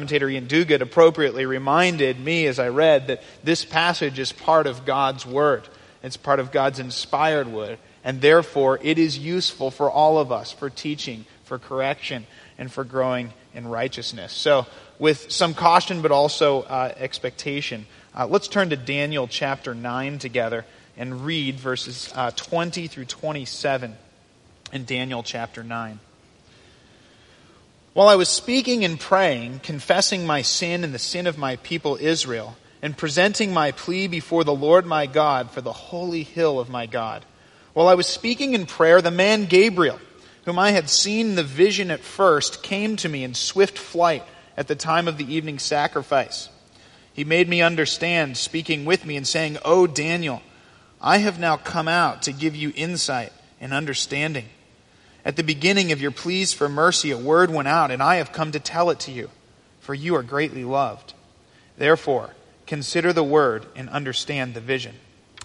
Commentator Iain Duguid appropriately reminded me as I read that this passage is part of God's Word. It's part of God's inspired Word, and therefore it is useful for all of us for teaching, for correction, and for growing in righteousness. So, with some caution but also uh, expectation, uh, let's turn to Daniel chapter 9 together and read verses uh, 20 through 27 in Daniel chapter 9. While I was speaking and praying, confessing my sin and the sin of my people Israel, and presenting my plea before the Lord my God for the holy hill of my God, while I was speaking in prayer, the man Gabriel, whom I had seen in the vision at first, came to me in swift flight at the time of the evening sacrifice. He made me understand, speaking with me and saying, O Daniel, I have now come out to give you insight and understanding. At the beginning of your pleas for mercy, a word went out, and I have come to tell it to you, for you are greatly loved. Therefore, consider the word and understand the vision.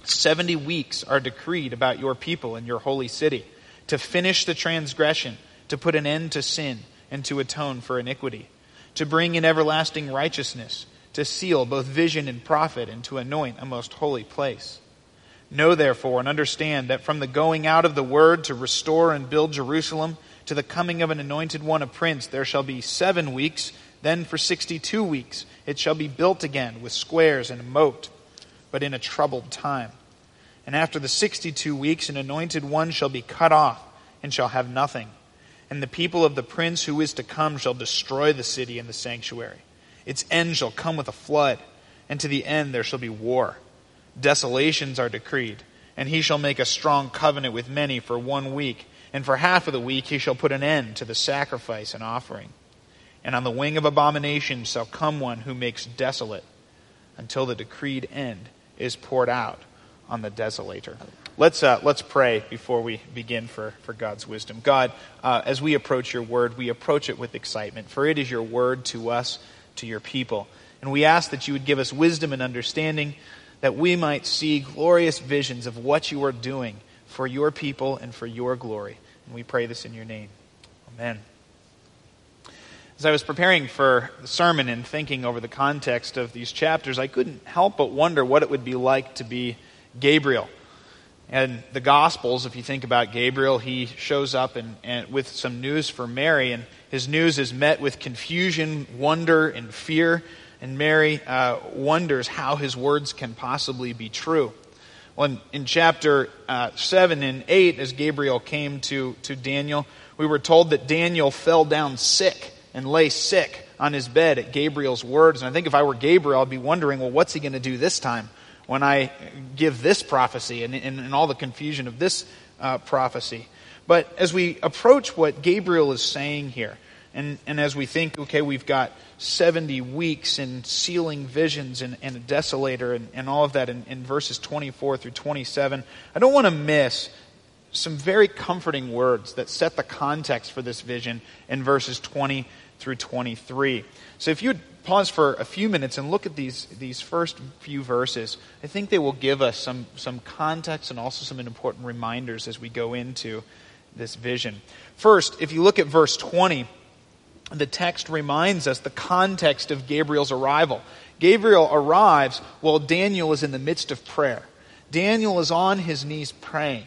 Seventy weeks are decreed about your people and your holy city, to finish the transgression, to put an end to sin, and to atone for iniquity, to bring in everlasting righteousness, to seal both vision and prophet, and to anoint a most holy place. Know therefore and understand that from the going out of the word to restore and build Jerusalem to the coming of an anointed one, a prince, there shall be seven weeks. Then for sixty two weeks it shall be built again with squares and a moat, but in a troubled time. And after the sixty two weeks, an anointed one shall be cut off and shall have nothing. And the people of the prince who is to come shall destroy the city and the sanctuary. Its end shall come with a flood, and to the end there shall be war desolations are decreed. And he shall make a strong covenant with many for one week, and for half of the week he shall put an end to the sacrifice and offering. And on the wing of abomination shall come one who makes desolate, until the decreed end is poured out on the desolator. Let's, uh, let's pray before we begin for, for God's wisdom. God, uh, as we approach your word, we approach it with excitement, for it is your word to us, to your people. And we ask that you would give us wisdom and understanding that we might see glorious visions of what you are doing for your people and for your glory. And we pray this in your name. Amen. As I was preparing for the sermon and thinking over the context of these chapters, I couldn't help but wonder what it would be like to be Gabriel. And the Gospels, if you think about Gabriel, he shows up and, and with some news for Mary, and his news is met with confusion, wonder, and fear and Mary uh, wonders how his words can possibly be true. Well, in, in chapter uh, 7 and 8, as Gabriel came to, to Daniel, we were told that Daniel fell down sick and lay sick on his bed at Gabriel's words. And I think if I were Gabriel, I'd be wondering, well, what's he going to do this time when I give this prophecy and, and, and all the confusion of this uh, prophecy? But as we approach what Gabriel is saying here, and, and as we think, okay, we've got 70 weeks and sealing visions and, and a desolator and, and all of that in, in verses 24 through 27, I don't want to miss some very comforting words that set the context for this vision in verses 20 through 23. So if you pause for a few minutes and look at these, these first few verses, I think they will give us some, some context and also some important reminders as we go into this vision. First, if you look at verse 20, the text reminds us the context of Gabriel's arrival. Gabriel arrives while Daniel is in the midst of prayer. Daniel is on his knees praying.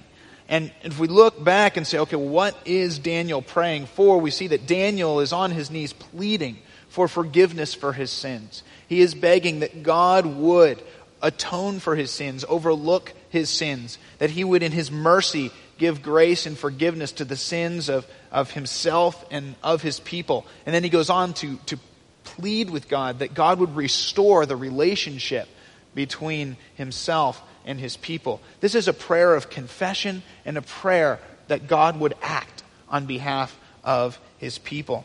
And if we look back and say, okay, what is Daniel praying for? We see that Daniel is on his knees pleading for forgiveness for his sins. He is begging that God would atone for his sins, overlook his sins, that he would, in his mercy, give grace and forgiveness to the sins of, of himself and of his people. And then he goes on to, to plead with God that God would restore the relationship between himself and his people. This is a prayer of confession and a prayer that God would act on behalf of his people.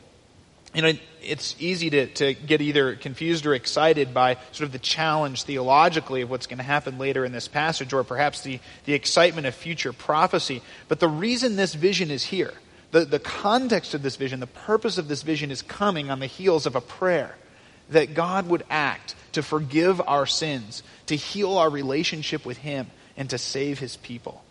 You know, it's easy to, to get either confused or excited by sort of the challenge theologically of what's going to happen later in this passage, or perhaps the, the excitement of future prophecy. But the reason this vision is here, the, the context of this vision, the purpose of this vision is coming on the heels of a prayer that God would act to forgive our sins, to heal our relationship with Him, and to save His people.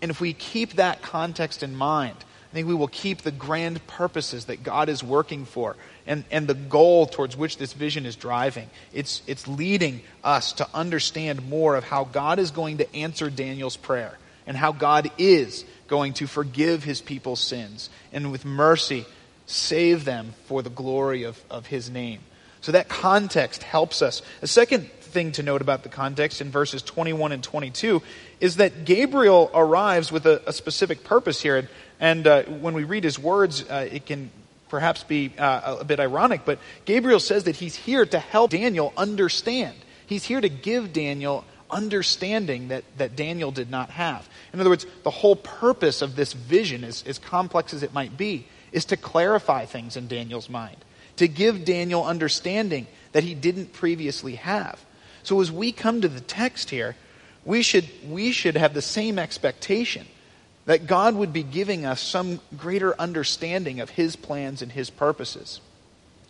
And if we keep that context in mind, I think we will keep the grand purposes that God is working for and, and the goal towards which this vision is driving. It's, it's leading us to understand more of how God is going to answer Daniel's prayer and how God is going to forgive his people's sins and with mercy save them for the glory of, of his name. So that context helps us. A second thing to note about the context in verses 21 and 22 is that Gabriel arrives with a, a specific purpose here. And, and uh, when we read his words, uh, it can perhaps be uh, a bit ironic, but Gabriel says that he's here to help Daniel understand. He's here to give Daniel understanding that, that Daniel did not have. In other words, the whole purpose of this vision, as, as complex as it might be, is to clarify things in Daniel's mind, to give Daniel understanding that he didn't previously have. So as we come to the text here, we should, we should have the same expectation that God would be giving us some greater understanding of His plans and His purposes.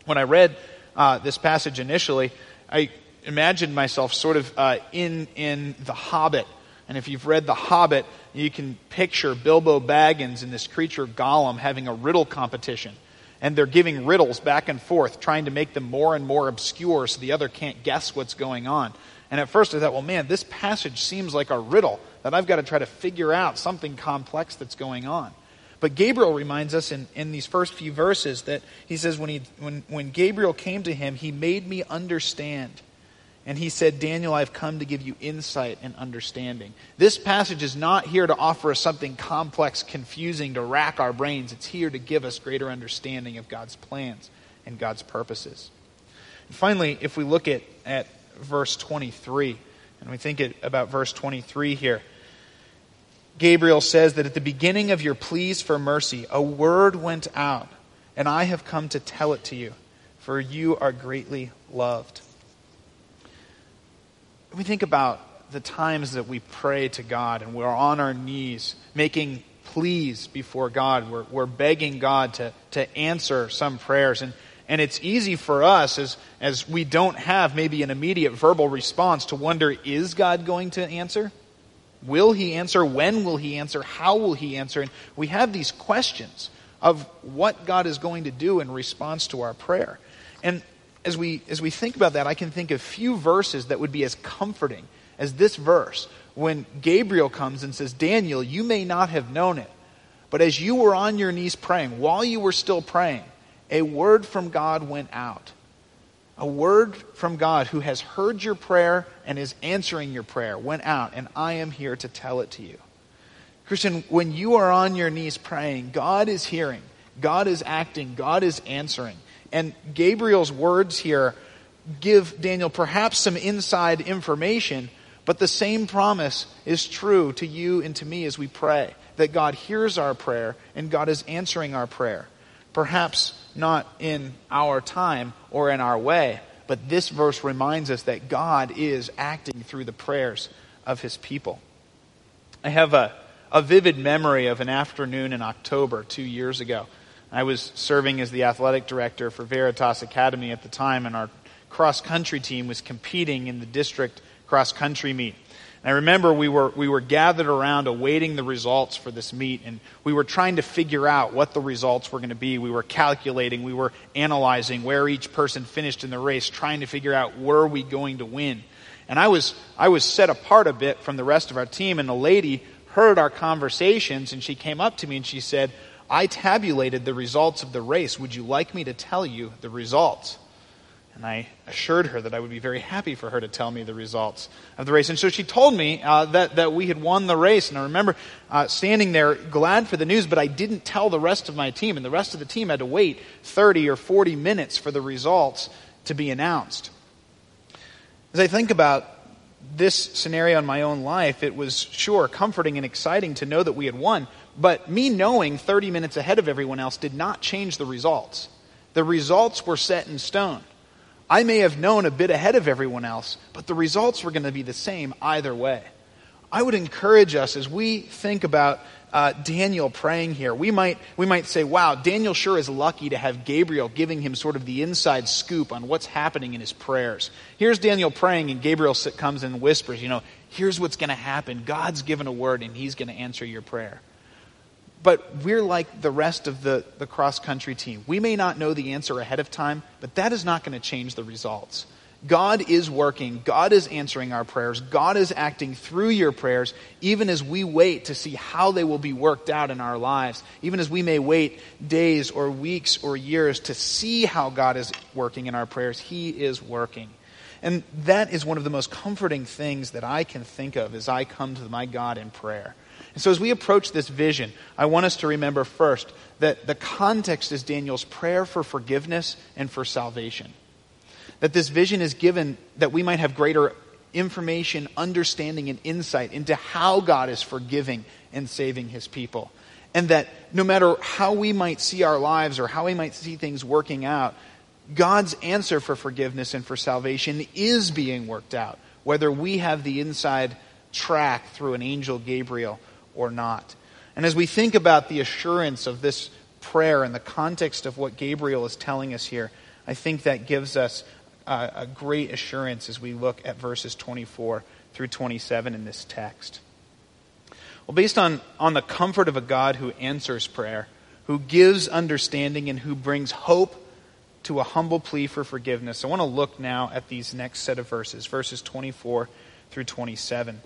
When I read uh, this passage initially, I imagined myself sort of uh, in, in The Hobbit. And if you've read The Hobbit, you can picture Bilbo Baggins and this creature Gollum having a riddle competition and they're giving riddles back and forth, trying to make them more and more obscure so the other can't guess what's going on. And at first I thought, well, man, this passage seems like a riddle that I've got to try to figure out something complex that's going on. But Gabriel reminds us in, in these first few verses that he says, when, he, when, when Gabriel came to him, he made me understand and he said, Daniel, I've come to give you insight and understanding. This passage is not here to offer us something complex, confusing, to rack our brains. It's here to give us greater understanding of God's plans and God's purposes. And finally, if we look at, at verse 23, and we think it, about verse 23 here, Gabriel says that at the beginning of your pleas for mercy, a word went out, and I have come to tell it to you, for you are greatly loved. We think about the times that we pray to God and we're on our knees making pleas before God, we're, we're begging God to, to answer some prayers. And, and it's easy for us, as, as we don't have maybe an immediate verbal response, to wonder is God going to answer? Will he answer? When will he answer? How will he answer? And we have these questions of what God is going to do in response to our prayer. And as we, as we think about that, I can think of few verses that would be as comforting as this verse when Gabriel comes and says, Daniel, you may not have known it, but as you were on your knees praying, while you were still praying, a word from God went out. A word from God who has heard your prayer and is answering your prayer went out, and I am here to tell it to you. Christian, when you are on your knees praying, God is hearing, God is acting, God is answering. And Gabriel's words here give Daniel perhaps some inside information, but the same promise is true to you and to me as we pray that God hears our prayer and God is answering our prayer. Perhaps not in our time or in our way, but this verse reminds us that God is acting through the prayers of his people. I have a, a vivid memory of an afternoon in October two years ago. I was serving as the athletic director for Veritas Academy at the time, and our cross country team was competing in the district cross country meet. And I remember we were, we were gathered around awaiting the results for this meet, and we were trying to figure out what the results were going to be. We were calculating, we were analyzing where each person finished in the race, trying to figure out were we going to win. And I was, I was set apart a bit from the rest of our team, and a lady heard our conversations, and she came up to me and she said, I tabulated the results of the race. Would you like me to tell you the results? And I assured her that I would be very happy for her to tell me the results of the race. And so she told me uh, that, that we had won the race. And I remember uh, standing there glad for the news, but I didn't tell the rest of my team. And the rest of the team had to wait 30 or 40 minutes for the results to be announced. As I think about this scenario in my own life, it was sure comforting and exciting to know that we had won. But me knowing 30 minutes ahead of everyone else did not change the results. The results were set in stone. I may have known a bit ahead of everyone else, but the results were going to be the same either way. I would encourage us as we think about uh, Daniel praying here. We might, we might say, wow, Daniel sure is lucky to have Gabriel giving him sort of the inside scoop on what's happening in his prayers. Here's Daniel praying, and Gabriel comes and whispers, you know, here's what's going to happen. God's given a word, and he's going to answer your prayer. But we're like the rest of the, the cross country team. We may not know the answer ahead of time, but that is not going to change the results. God is working. God is answering our prayers. God is acting through your prayers, even as we wait to see how they will be worked out in our lives. Even as we may wait days or weeks or years to see how God is working in our prayers, He is working. And that is one of the most comforting things that I can think of as I come to my God in prayer. And so as we approach this vision, I want us to remember first that the context is Daniel's prayer for forgiveness and for salvation that this vision is given that we might have greater information, understanding, and insight into how God is forgiving and saving his people. And that no matter how we might see our lives or how we might see things working out, God's answer for forgiveness and for salvation is being worked out, whether we have the inside track through an angel Gabriel or not. And as we think about the assurance of this prayer in the context of what Gabriel is telling us here, I think that gives us a great assurance as we look at verses 24 through 27 in this text. Well, based on, on the comfort of a God who answers prayer, who gives understanding, and who brings hope to a humble plea for forgiveness, I want to look now at these next set of verses, verses 24 through 27.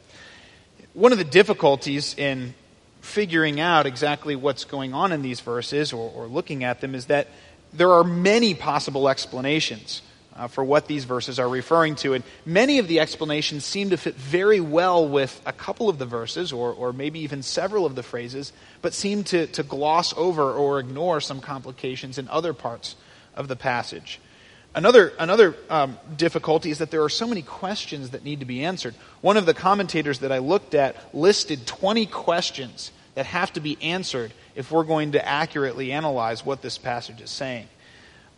One of the difficulties in figuring out exactly what's going on in these verses or, or looking at them is that there are many possible explanations uh, for what these verses are referring to. And many of the explanations seem to fit very well with a couple of the verses, or, or maybe even several of the phrases, but seem to, to gloss over or ignore some complications in other parts of the passage. Another, another um, difficulty is that there are so many questions that need to be answered. One of the commentators that I looked at listed 20 questions that have to be answered if we're going to accurately analyze what this passage is saying.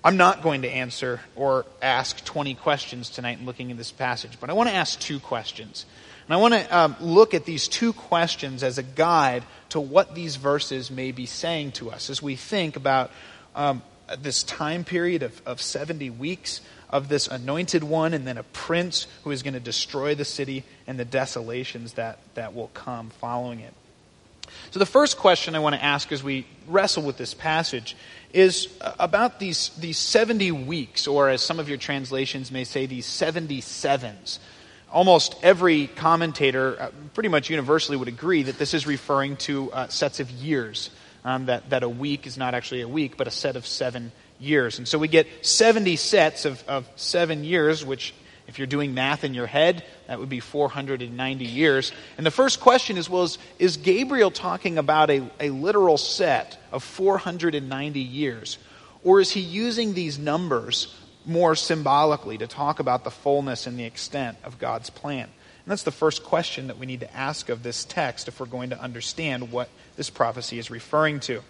I'm not going to answer or ask 20 questions tonight in looking at this passage, but I want to ask two questions. And I want to um, look at these two questions as a guide to what these verses may be saying to us as we think about um, this time period of, of 70 weeks of this anointed one and then a prince who is going to destroy the city and the desolations that, that will come following it. So, the first question I want to ask as we wrestle with this passage is about these, these 70 weeks, or as some of your translations may say, these 77s. Almost every commentator, uh, pretty much universally, would agree that this is referring to uh, sets of years. Um, that, that a week is not actually a week, but a set of seven years. And so we get 70 sets of, of seven years, which if you're doing math in your head, that would be 490 years. And the first question is well, is, is Gabriel talking about a, a literal set of 490 years? Or is he using these numbers more symbolically to talk about the fullness and the extent of God's plan? And that's the first question that we need to ask of this text if we're going to understand what this prophecy is referring to.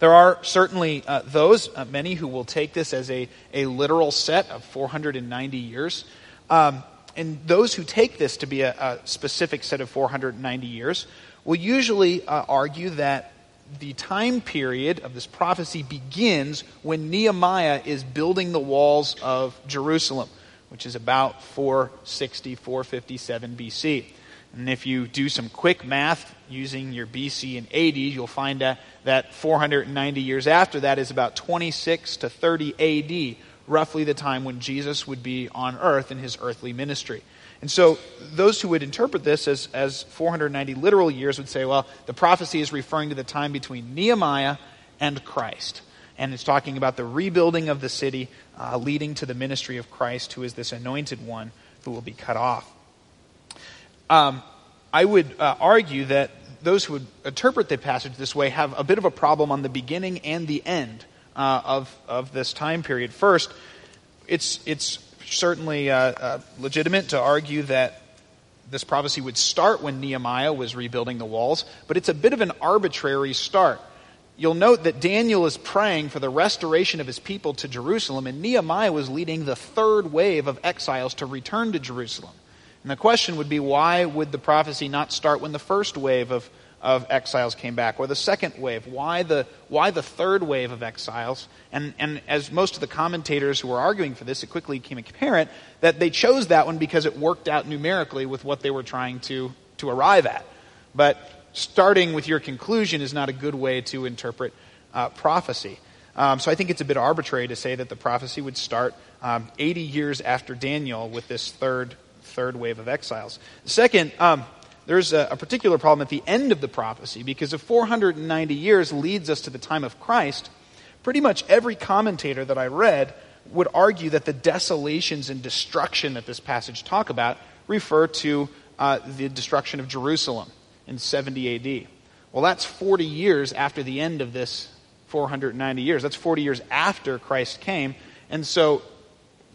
There are certainly uh, those, uh, many, who will take this as a, a literal set of 490 years. Um, and those who take this to be a, a, specific set of 490 years will usually uh, argue that the time period of this prophecy begins when Nehemiah is building the walls of Jerusalem, which is about 460, 457 BC. And if you do some quick math using your BC and AD, you'll find that, that 490 years after that is about 26 to 30 AD, roughly the time when Jesus would be on earth in his earthly ministry. And so those who would interpret this as, as 490 literal years would say, well, the prophecy is referring to the time between Nehemiah and Christ. And it's talking about the rebuilding of the city uh, leading to the ministry of Christ, who is this anointed one who will be cut off. Um, I would uh, argue that those who would interpret the passage this way have a bit of a problem on the beginning and the end uh, of, of this time period. First, it's, it's certainly uh, uh, legitimate to argue that this prophecy would start when Nehemiah was rebuilding the walls, but it's a bit of an arbitrary start. You'll note that Daniel is praying for the restoration of his people to Jerusalem, and Nehemiah was leading the third wave of exiles to return to Jerusalem. And the question would be why would the prophecy not start when the first wave of of exiles came back, or the second wave. Why the, why the third wave of exiles? And, and as most of the commentators who were arguing for this, it quickly became apparent that they chose that one because it worked out numerically with what they were trying to, to arrive at. But starting with your conclusion is not a good way to interpret uh, prophecy. Um, so I think it's a bit arbitrary to say that the prophecy would start um, 80 years after Daniel with this third third wave of exiles. Second, um, there's a, a, particular problem at the end of the prophecy because if 490 years leads us to the time of Christ, pretty much every commentator that I read would argue that the desolations and destruction that this passage talk about refer to uh, the destruction of Jerusalem in 70 AD. Well, that's 40 years after the end of this 490 years. That's 40 years after Christ came. And so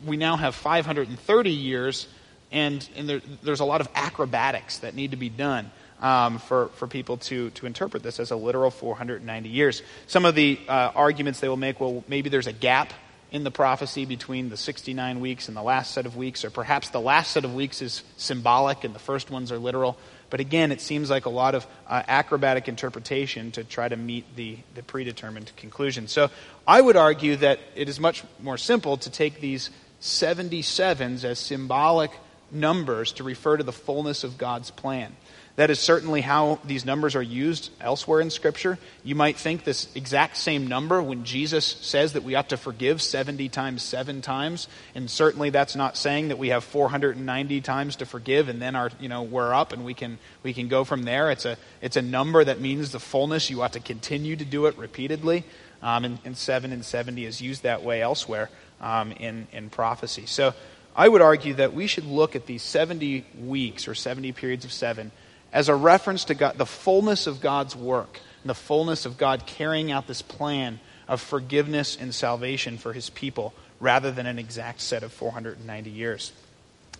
we now have 530 years and, and there, there's a lot of acrobatics that need to be done um, for, for people to, to interpret this as a literal 490 years. Some of the uh, arguments they will make well, maybe there's a gap in the prophecy between the 69 weeks and the last set of weeks, or perhaps the last set of weeks is symbolic and the first ones are literal. But again, it seems like a lot of uh, acrobatic interpretation to try to meet the, the predetermined conclusion. So I would argue that it is much more simple to take these 77s as symbolic numbers to refer to the fullness of God's plan. That is certainly how these numbers are used elsewhere in Scripture. You might think this exact same number when Jesus says that we ought to forgive 70 times 7 times, and certainly that's not saying that we have 490 times to forgive and then our, you know, we're up and we can, we can go from there. It's a, it's a number that means the fullness. You ought to continue to do it repeatedly. Um, and, and 7 and 70 is used that way elsewhere um, in, in prophecy. So I would argue that we should look at these 70 weeks or 70 periods of seven as a reference to God, the fullness of God's work and the fullness of God carrying out this plan of forgiveness and salvation for his people rather than an exact set of 490 years.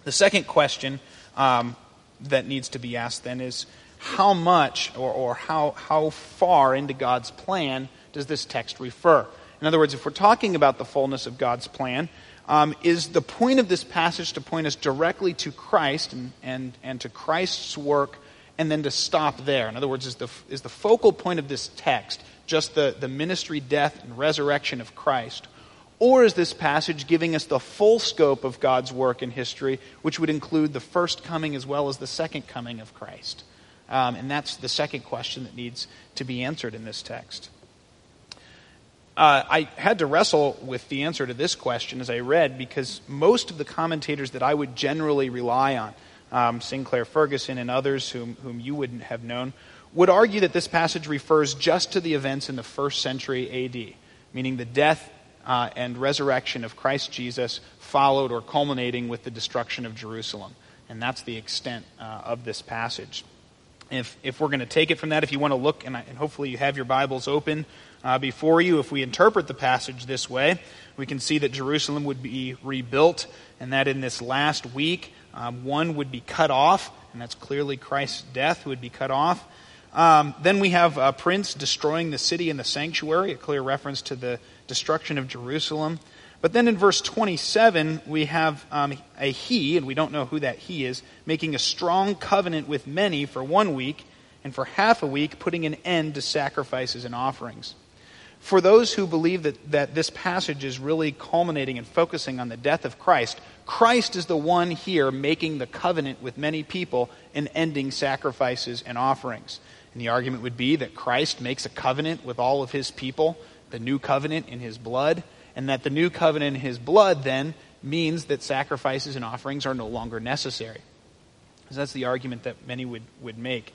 The second question um, that needs to be asked then is how much or, or how, how far into God's plan does this text refer? In other words, if we're talking about the fullness of God's plan, um, is the point of this passage to point us directly to Christ and, and, and to Christ's work and then to stop there. In other words, is the, is the focal point of this text just the, the ministry, death, and resurrection of Christ? Or is this passage giving us the full scope of God's work in history, which would include the first coming as well as the second coming of Christ? Um, and that's the second question that needs to be answered in this text uh, I had to wrestle with the answer to this question as I read because most of the commentators that I would generally rely on, um, Sinclair Ferguson and others whom, whom you wouldn't have known, would argue that this passage refers just to the events in the first century AD, meaning the death uh, and resurrection of Christ Jesus followed or culminating with the destruction of Jerusalem. And that's the extent uh, of this passage. If, if we're going to take it from that, if you want to look, and, I, and hopefully you have your Bibles open uh, before you, if we interpret the passage this way, we can see that Jerusalem would be rebuilt, and that in this last week, um, one would be cut off, and that's clearly Christ's death would be cut off. Um, then we have a prince destroying the city and the sanctuary, a clear reference to the destruction of Jerusalem. But then in verse 27, we have um, a he, and we don't know who that he is, making a strong covenant with many for one week, and for half a week putting an end to sacrifices and offerings. For those who believe that, that this passage is really culminating and focusing on the death of Christ, Christ is the one here making the covenant with many people and ending sacrifices and offerings. And the argument would be that Christ makes a covenant with all of his people, the new covenant in his blood, and that the new covenant in his blood then means that sacrifices and offerings are no longer necessary. Because that's the argument that many would, would make.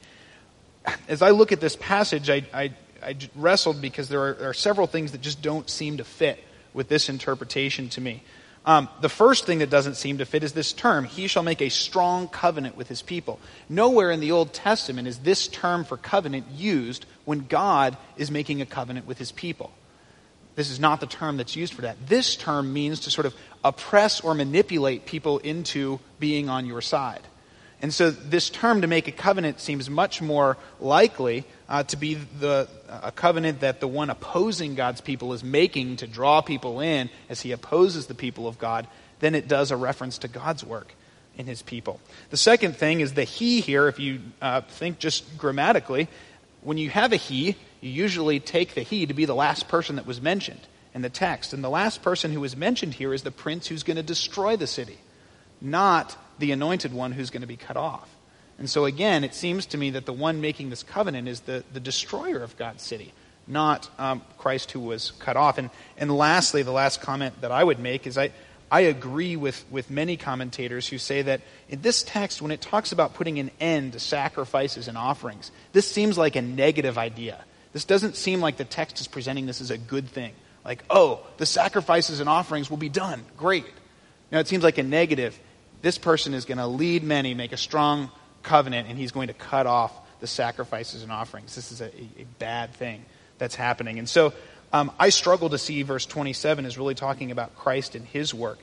As I look at this passage, I, I, I wrestled because there are, there are, several things that just don't seem to fit with this interpretation to me. Um, the first thing that doesn't seem to fit is this term, he shall make a strong covenant with his people. Nowhere in the Old Testament is this term for covenant used when God is making a covenant with his people This is not the term that's used for that. This term means to sort of oppress or manipulate people into being on your side. And so this term to make a covenant seems much more likely uh, to be the, a covenant that the one opposing God's people is making to draw people in as he opposes the people of God than it does a reference to God's work in his people. The second thing is the he here, if you uh, think just grammatically, when you have a he, you usually take the he to be the last person that was mentioned in the text. And the last person who is mentioned here is the prince who's going to destroy the city, not the anointed one who's going to be cut off. And so, again, it seems to me that the one making this covenant is the, the destroyer of God's city, not um, Christ who was cut off. And, and lastly, the last comment that I would make is I, I agree with, with many commentators who say that in this text, when it talks about putting an end to sacrifices and offerings, this seems like a negative idea. This doesn't seem like the text is presenting this as a good thing. Like, oh, the sacrifices and offerings will be done. Great. Now, it seems like a negative. This person is going to lead many, make a strong covenant, and he's going to cut off the sacrifices and offerings. This is a, a bad thing that's happening. And so um, I struggle to see verse 27 is really talking about Christ and his work.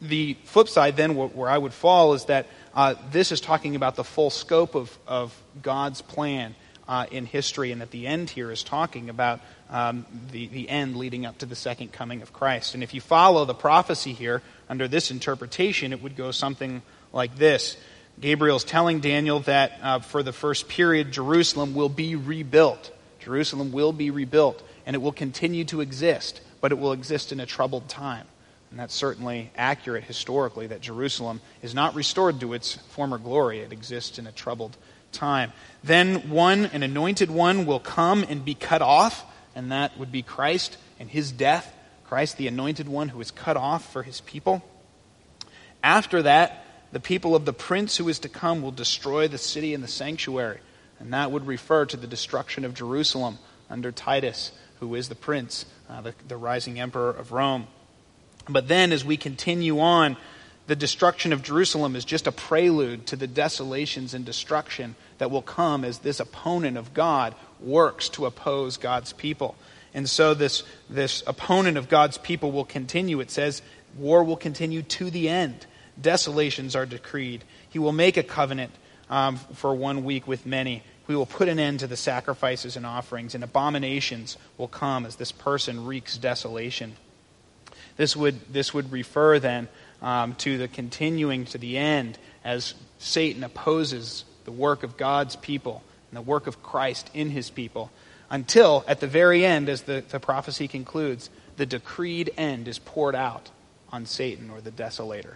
The flip side, then, where I would fall, is that uh, this is talking about the full scope of, of God's plan uh, in history, and that the end here is talking about um, the, the end leading up to the second coming of Christ. And if you follow the prophecy here under this interpretation, it would go something like this Gabriel's telling Daniel that uh, for the first period, Jerusalem will be rebuilt. Jerusalem will be rebuilt, and it will continue to exist, but it will exist in a troubled time. And that's certainly accurate historically that Jerusalem is not restored to its former glory. It exists in a troubled time. Then one, an anointed one, will come and be cut off, and that would be Christ and his death. Christ, the anointed one who is cut off for his people. After that, the people of the prince who is to come will destroy the city and the sanctuary. And that would refer to the destruction of Jerusalem under Titus, who is the prince, uh, the, the rising emperor of Rome. But then, as we continue on, the destruction of Jerusalem is just a prelude to the desolations and destruction that will come as this opponent of God works to oppose God's people. And so, this, this opponent of God's people will continue. It says, war will continue to the end desolations are decreed. He will make a covenant um, for one week with many. We will put an end to the sacrifices and offerings, and abominations will come as this person wreaks desolation. This would, this would refer then um, to the continuing to the end as Satan opposes the work of God's people and the work of Christ in his people until at the very end, as the, the prophecy concludes, the decreed end is poured out on Satan or the desolator.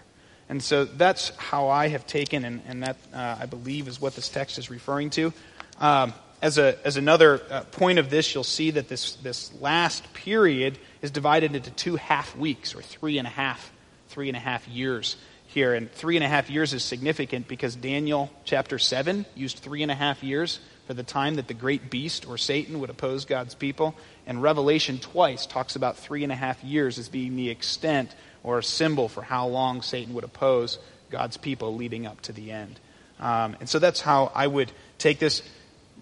And so that's how I have taken, and, and that uh, I believe is what this text is referring to. Um, as, a, as another uh, point of this, you'll see that this, this last period is divided into two half weeks, or three and a half, three and a half years here. And three and a half years is significant because Daniel chapter 7 used three and a half years for the time that the great beast or Satan would oppose God's people. And Revelation twice talks about three and a half years as being the extent or a symbol for how long Satan would oppose God's people leading up to the end. Um, and so that's how I would take this.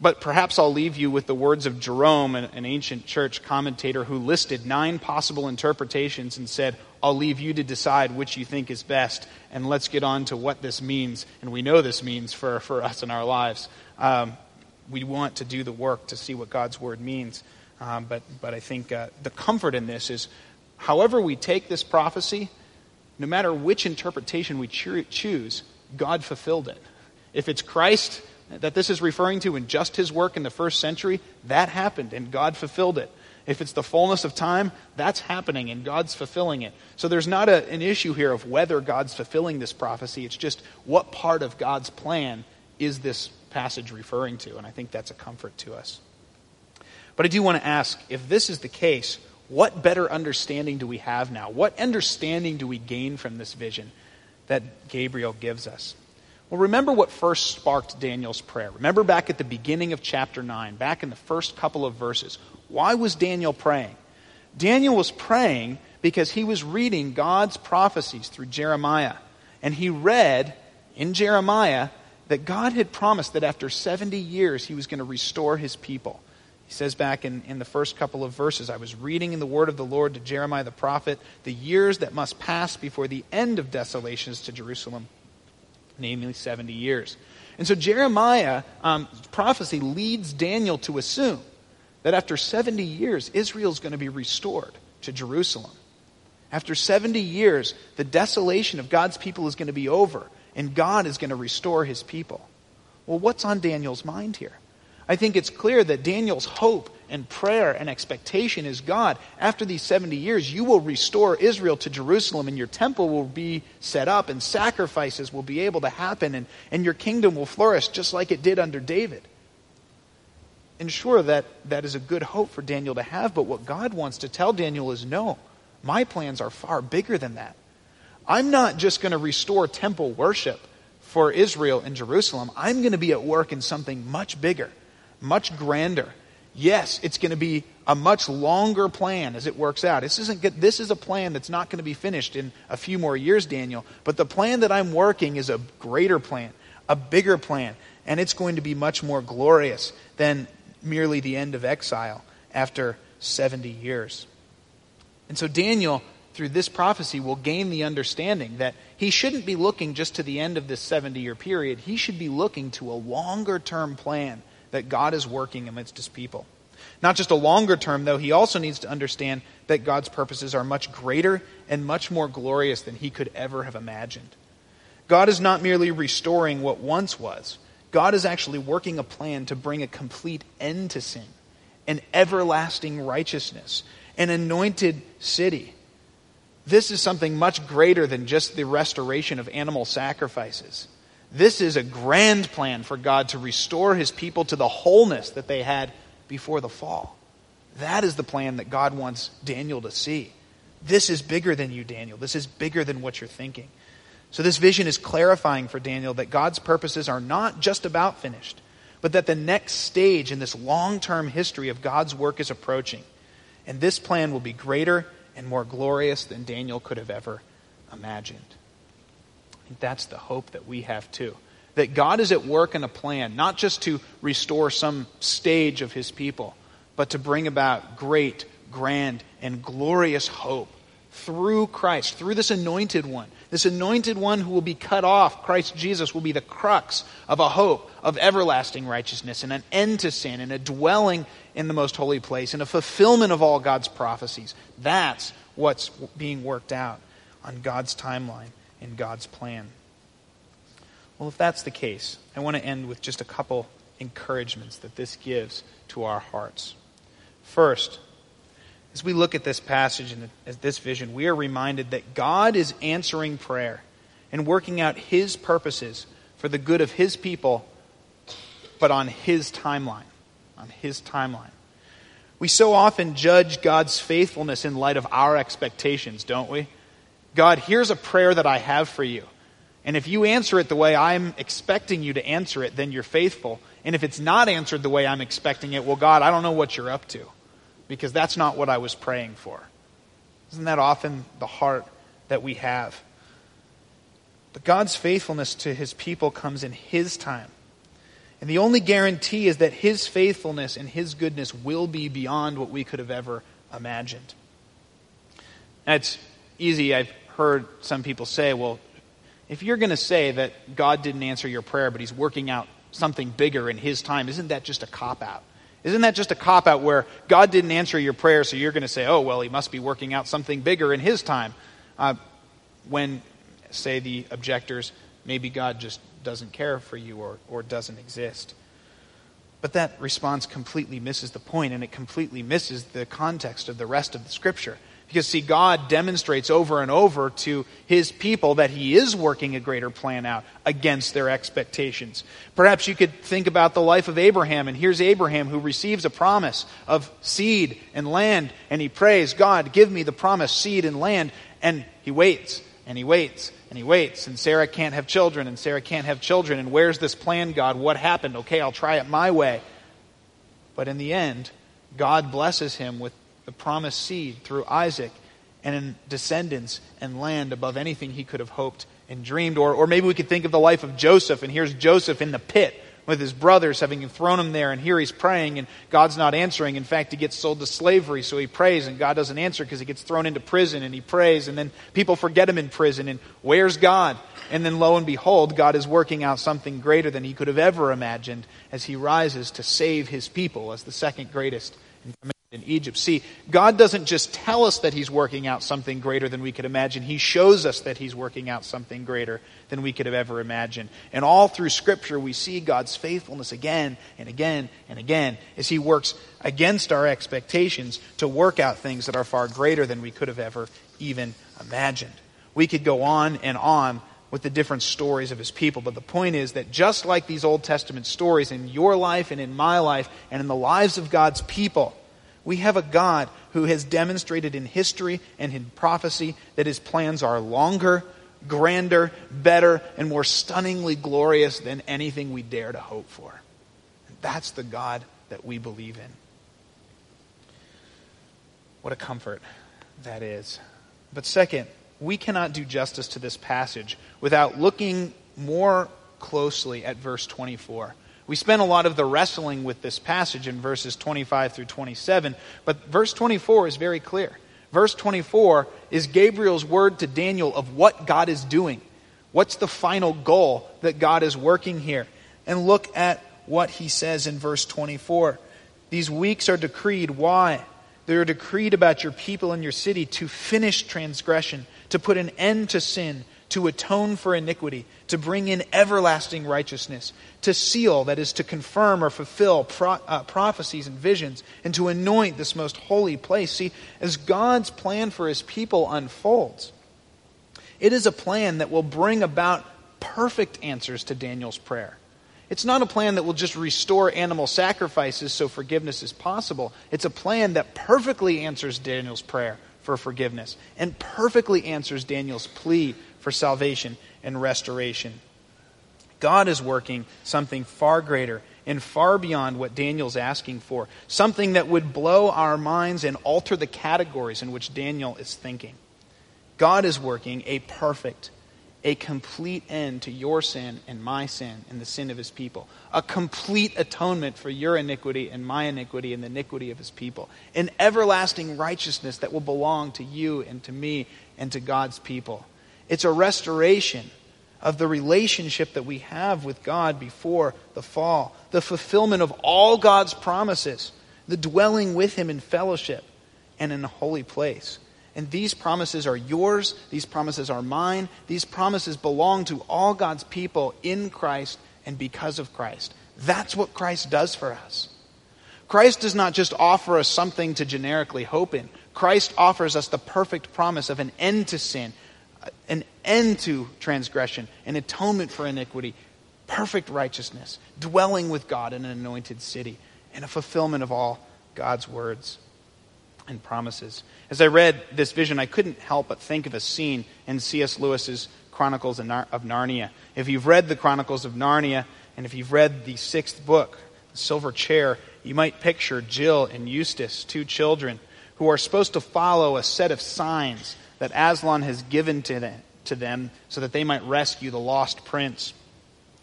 But perhaps I'll leave you with the words of Jerome, an, an ancient church commentator who listed nine possible interpretations and said, I'll leave you to decide which you think is best, and let's get on to what this means. And we know this means for, for us in our lives. Um, we want to do the work to see what God's word means. Um, but, but I think uh, the comfort in this is however we take this prophecy, no matter which interpretation we choose, God fulfilled it. If it's Christ that this is referring to in just his work in the first century, that happened and God fulfilled it. If it's the fullness of time, that's happening and God's fulfilling it. So there's not a, an issue here of whether God's fulfilling this prophecy. It's just what part of God's plan is this passage referring to. And I think that's a comfort to us. But I do want to ask if this is the case, what better understanding do we have now? What understanding do we gain from this vision that Gabriel gives us? Well, remember what first sparked Daniel's prayer. Remember back at the beginning of chapter 9, back in the first couple of verses. Why was Daniel praying? Daniel was praying because he was reading God's prophecies through Jeremiah. And he read in Jeremiah that God had promised that after 70 years he was going to restore his people. He says back in, in the first couple of verses, I was reading in the word of the Lord to Jeremiah the prophet the years that must pass before the end of desolations to Jerusalem, namely 70 years. And so Jeremiah's um, prophecy leads Daniel to assume that after 70 years, Israel is going to be restored to Jerusalem. After 70 years, the desolation of God's people is going to be over, and God is going to restore his people. Well, what's on Daniel's mind here? I think it's clear that Daniel's hope and prayer and expectation is God, after these 70 years, you will restore Israel to Jerusalem, and your temple will be set up, and sacrifices will be able to happen, and, and your kingdom will flourish just like it did under David. And sure, that, that is a good hope for Daniel to have, but what God wants to tell Daniel is no, my plans are far bigger than that. I'm not just going to restore temple worship for Israel in Jerusalem, I'm going to be at work in something much bigger much grander. Yes, it's going to be a much longer plan as it works out. This isn't good. this is a plan that's not going to be finished in a few more years, Daniel. But the plan that I'm working is a greater plan, a bigger plan, and it's going to be much more glorious than merely the end of exile after 70 years. And so Daniel through this prophecy will gain the understanding that he shouldn't be looking just to the end of this 70 year period. He should be looking to a longer term plan that God is working amidst his people. Not just a longer term, though, he also needs to understand that God's purposes are much greater and much more glorious than he could ever have imagined. God is not merely restoring what once was, God is actually working a plan to bring a complete end to sin, an everlasting righteousness, an anointed city. This is something much greater than just the restoration of animal sacrifices. This is a grand plan for God to restore his people to the wholeness that they had before the fall. That is the plan that God wants Daniel to see. This is bigger than you, Daniel. This is bigger than what you're thinking. So, this vision is clarifying for Daniel that God's purposes are not just about finished, but that the next stage in this long term history of God's work is approaching. And this plan will be greater and more glorious than Daniel could have ever imagined. I think that's the hope that we have too. That God is at work in a plan, not just to restore some stage of his people, but to bring about great, grand, and glorious hope through Christ, through this anointed one. This anointed one who will be cut off, Christ Jesus, will be the crux of a hope of everlasting righteousness and an end to sin and a dwelling in the most holy place and a fulfillment of all God's prophecies. That's what's being worked out on God's timeline in God's plan. Well, if that's the case, I want to end with just a couple encouragements that this gives to our hearts. First, as we look at this passage and at this vision, we are reminded that God is answering prayer and working out His purposes for the good of His people, but on His timeline. On His timeline. We so often judge God's faithfulness in light of our expectations, don't we? God, here's a prayer that I have for you. And if you answer it the way I'm expecting you to answer it, then you're faithful. And if it's not answered the way I'm expecting it, well, God, I don't know what you're up to because that's not what I was praying for. Isn't that often the heart that we have? But God's faithfulness to his people comes in his time. And the only guarantee is that his faithfulness and his goodness will be beyond what we could have ever imagined. It's easy. I've heard some people say, well, if you're going to say that God didn't answer your prayer, but he's working out something bigger in his time, isn't that just a cop out? Isn't that just a cop out where God didn't answer your prayer, so you're going to say, oh, well, he must be working out something bigger in his time? Uh, when, say, the objectors, maybe God just doesn't care for you or, or doesn't exist. But that response completely misses the point, and it completely misses the context of the rest of the scripture. Because, see, God demonstrates over and over to his people that he is working a greater plan out against their expectations. Perhaps you could think about the life of Abraham, and here's Abraham who receives a promise of seed and land, and he prays, God, give me the promised seed and land, and he waits, and he waits, and he waits, and Sarah can't have children, and Sarah can't have children, and where's this plan, God? What happened? Okay, I'll try it my way. But in the end, God blesses him with the promised seed through Isaac and in descendants and land above anything he could have hoped and dreamed. Or, or maybe we could think of the life of Joseph, and here's Joseph in the pit, with his brothers, having thrown him there, and here he's praying, and God's not answering. In fact, he gets sold to slavery, so he prays, and God doesn't answer because he gets thrown into prison, and he prays, and then people forget him in prison, and where's God? And then lo and behold, God is working out something greater than he could have ever imagined as he rises to save his people as the second greatest in Egypt. See, God doesn't just tell us that He's working out something greater than we could imagine. He shows us that He's working out something greater than we could have ever imagined. And all through Scripture, we see God's faithfulness again and again and again as He works against our expectations to work out things that are far greater than we could have ever even imagined. We could go on and on with the different stories of his people. But the point is that just like these Old Testament stories in your life and in my life and in the lives of God's people, we have a God who has demonstrated in history and in prophecy that his plans are longer, grander, better, and more stunningly glorious than anything we dare to hope for. That's the God that we believe in. What a comfort that is. But second, we cannot do justice to this passage without looking more closely at verse 24. We spent a lot of the wrestling with this passage in verses 25 through 27, but verse 24 is very clear. Verse 24 is Gabriel's word to Daniel of what God is doing. What's the final goal that God is working here? And look at what he says in verse 24. These weeks are decreed. Why? They are decreed about your people and your city to finish transgression, to put an end to sin to atone for iniquity, to bring in everlasting righteousness, to seal, that is, to confirm or fulfill pro- uh, prophecies and visions, and to anoint this most holy place. See, as God's plan for his people unfolds, it is a plan that will bring about perfect answers to Daniel's prayer. It's not a plan that will just restore animal sacrifices so forgiveness is possible. It's a plan that perfectly answers Daniel's prayer for forgiveness and perfectly answers Daniel's plea for salvation and restoration. God is working something far greater and far beyond what Daniel's asking for, something that would blow our minds and alter the categories in which Daniel is thinking. God is working a perfect, a complete end to your sin and my sin and the sin of his people, a complete atonement for your iniquity and my iniquity and the iniquity of his people, an everlasting righteousness that will belong to you and to me and to God's people. It's a restoration of the relationship that we have with God before the fall, the fulfillment of all God's promises, the dwelling with Him in fellowship and in a holy place. And these promises are yours, these promises are mine, these promises belong to all God's people in Christ and because of Christ. That's what Christ does for us. Christ does not just offer us something to generically hope in. Christ offers us the perfect promise of an end to sin, an end to transgression, an atonement for iniquity, perfect righteousness, dwelling with God in an anointed city, and a fulfillment of all God's words and promises. As I read this vision, I couldn't help but think of a scene in C.S. Lewis's Chronicles of Narnia. If you've read the Chronicles of Narnia, and if you've read the sixth book, The Silver Chair, you might picture Jill and Eustace, two children, who are supposed to follow a set of signs that Aslan has given to them, to them so that they might rescue the lost prince.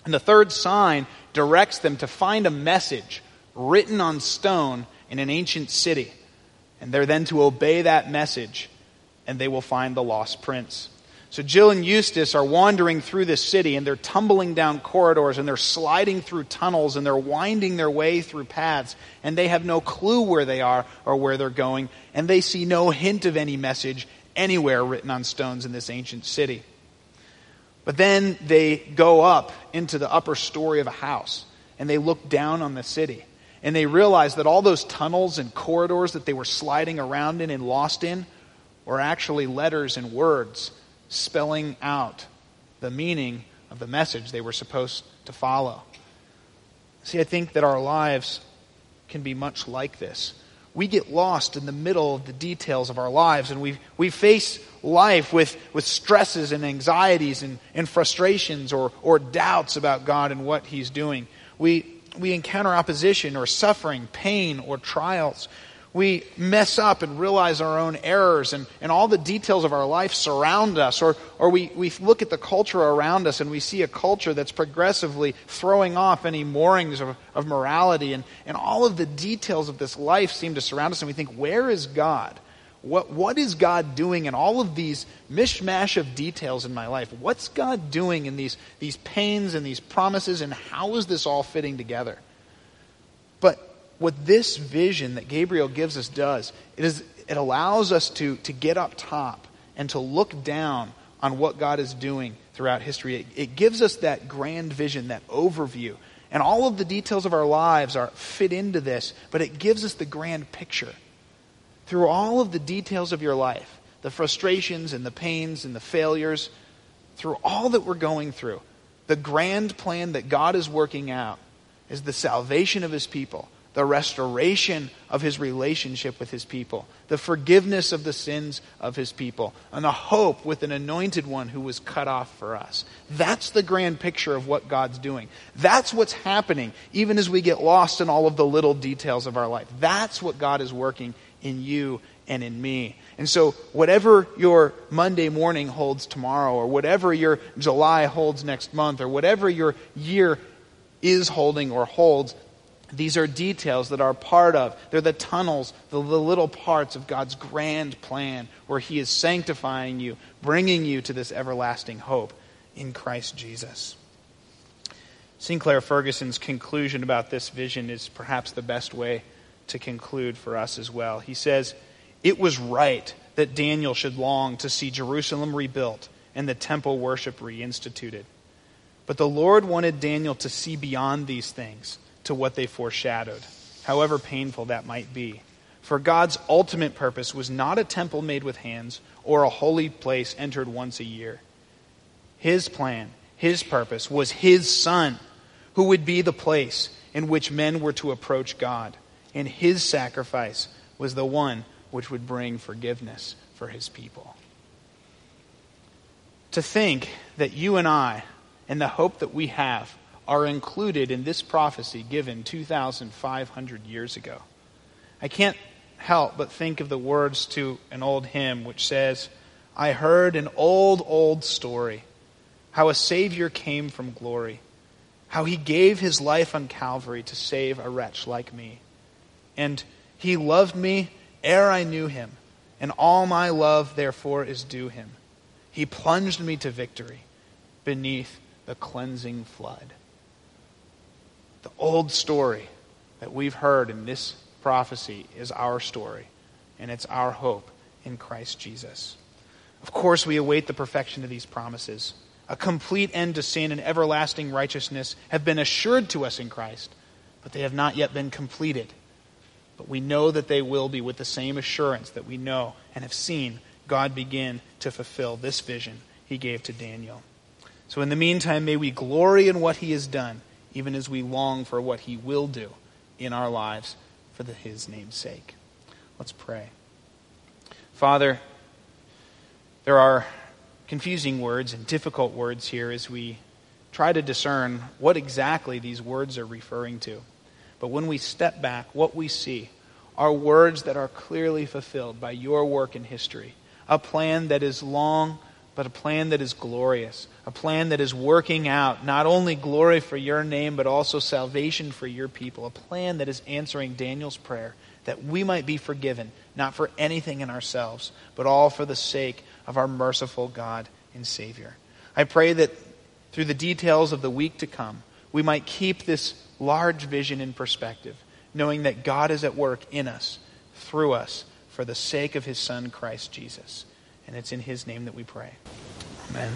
And the third sign directs them to find a message written on stone in an ancient city. And they're then to obey that message, and they will find the lost prince. So Jill and Eustace are wandering through this city, and they're tumbling down corridors, and they're sliding through tunnels, and they're winding their way through paths, and they have no clue where they are or where they're going, and they see no hint of any message, anywhere written on stones in this ancient city. But then they go up into the upper story of a house and they look down on the city and they realize that all those tunnels and corridors that they were sliding around in and lost in were actually letters and words spelling out the meaning of the message they were supposed to follow. See, I think that our lives can be much like this we get lost in the middle of the details of our lives and we, we face life with, with stresses and anxieties and, and frustrations or, or doubts about God and what He's doing. We, we encounter opposition or suffering, pain or trials. We mess up and realize our own errors and, and all the details of our life surround us, or, or we, we look at the culture around us and we see a culture that's progressively throwing off any moorings of, of morality, and, and all of the details of this life seem to surround us, and we think, where is God? What, what is God doing in all of these mishmash of details in my life? What's God doing in these, these pains and these promises, and how is this all fitting together? What this vision that Gabriel gives us does, it, is, it allows us to, to get up top and to look down on what God is doing throughout history. It, it gives us that grand vision, that overview. And all of the details of our lives are fit into this, but it gives us the grand picture. Through all of the details of your life, the frustrations and the pains and the failures, through all that we're going through, the grand plan that God is working out is the salvation of his people the restoration of his relationship with his people, the forgiveness of the sins of his people, and the hope with an anointed one who was cut off for us. That's the grand picture of what God's doing. That's what's happening, even as we get lost in all of the little details of our life. That's what God is working in you and in me. And so, whatever your Monday morning holds tomorrow, or whatever your July holds next month, or whatever your year is holding or holds, these are details that are part of, they're the tunnels, the, the, little parts of God's grand plan where He is sanctifying you, bringing you to this everlasting hope in Christ Jesus. Sinclair Ferguson's conclusion about this vision is perhaps the best way to conclude for us as well. He says, It was right that Daniel should long to see Jerusalem rebuilt and the temple worship reinstituted. But the Lord wanted Daniel to see beyond these things to what they foreshadowed, however painful that might be. For God's ultimate purpose was not a temple made with hands or a holy place entered once a year. His plan, his purpose was his son, who would be the place in which men were to approach God. And his sacrifice was the one which would bring forgiveness for his people. To think that you and I, and the hope that we have, are included in this prophecy given 2,500 years ago. I can't help but think of the words to an old hymn which says, I heard an old, old story, how a Savior came from glory, how he gave his life on Calvary to save a wretch like me. And he loved me ere I knew him, and all my love therefore is due him. He plunged me to victory beneath the cleansing flood the old story that we've heard in this prophecy is our story, and it's our hope in Christ Jesus. Of course, we await the perfection of these promises. A complete end to sin and everlasting righteousness have been assured to us in Christ, but they have not yet been completed. But we know that they will be with the same assurance that we know and have seen God begin to fulfill this vision he gave to Daniel. So, in the meantime, may we glory in what he has done even as we long for what he will do in our lives for the, his name's sake. Let's pray. Father, there are confusing words and difficult words here as we try to discern what exactly these words are referring to. But when we step back, what we see are words that are clearly fulfilled by your work in history, a plan that is long but a plan that is glorious, a plan that is working out not only glory for your name, but also salvation for your people, a plan that is answering Daniel's prayer that we might be forgiven, not for anything in ourselves, but all for the sake of our merciful God and Savior. I pray that through the details of the week to come, we might keep this large vision in perspective, knowing that God is at work in us, through us, for the sake of his Son, Christ Jesus. And it's in his name that we pray. Amen.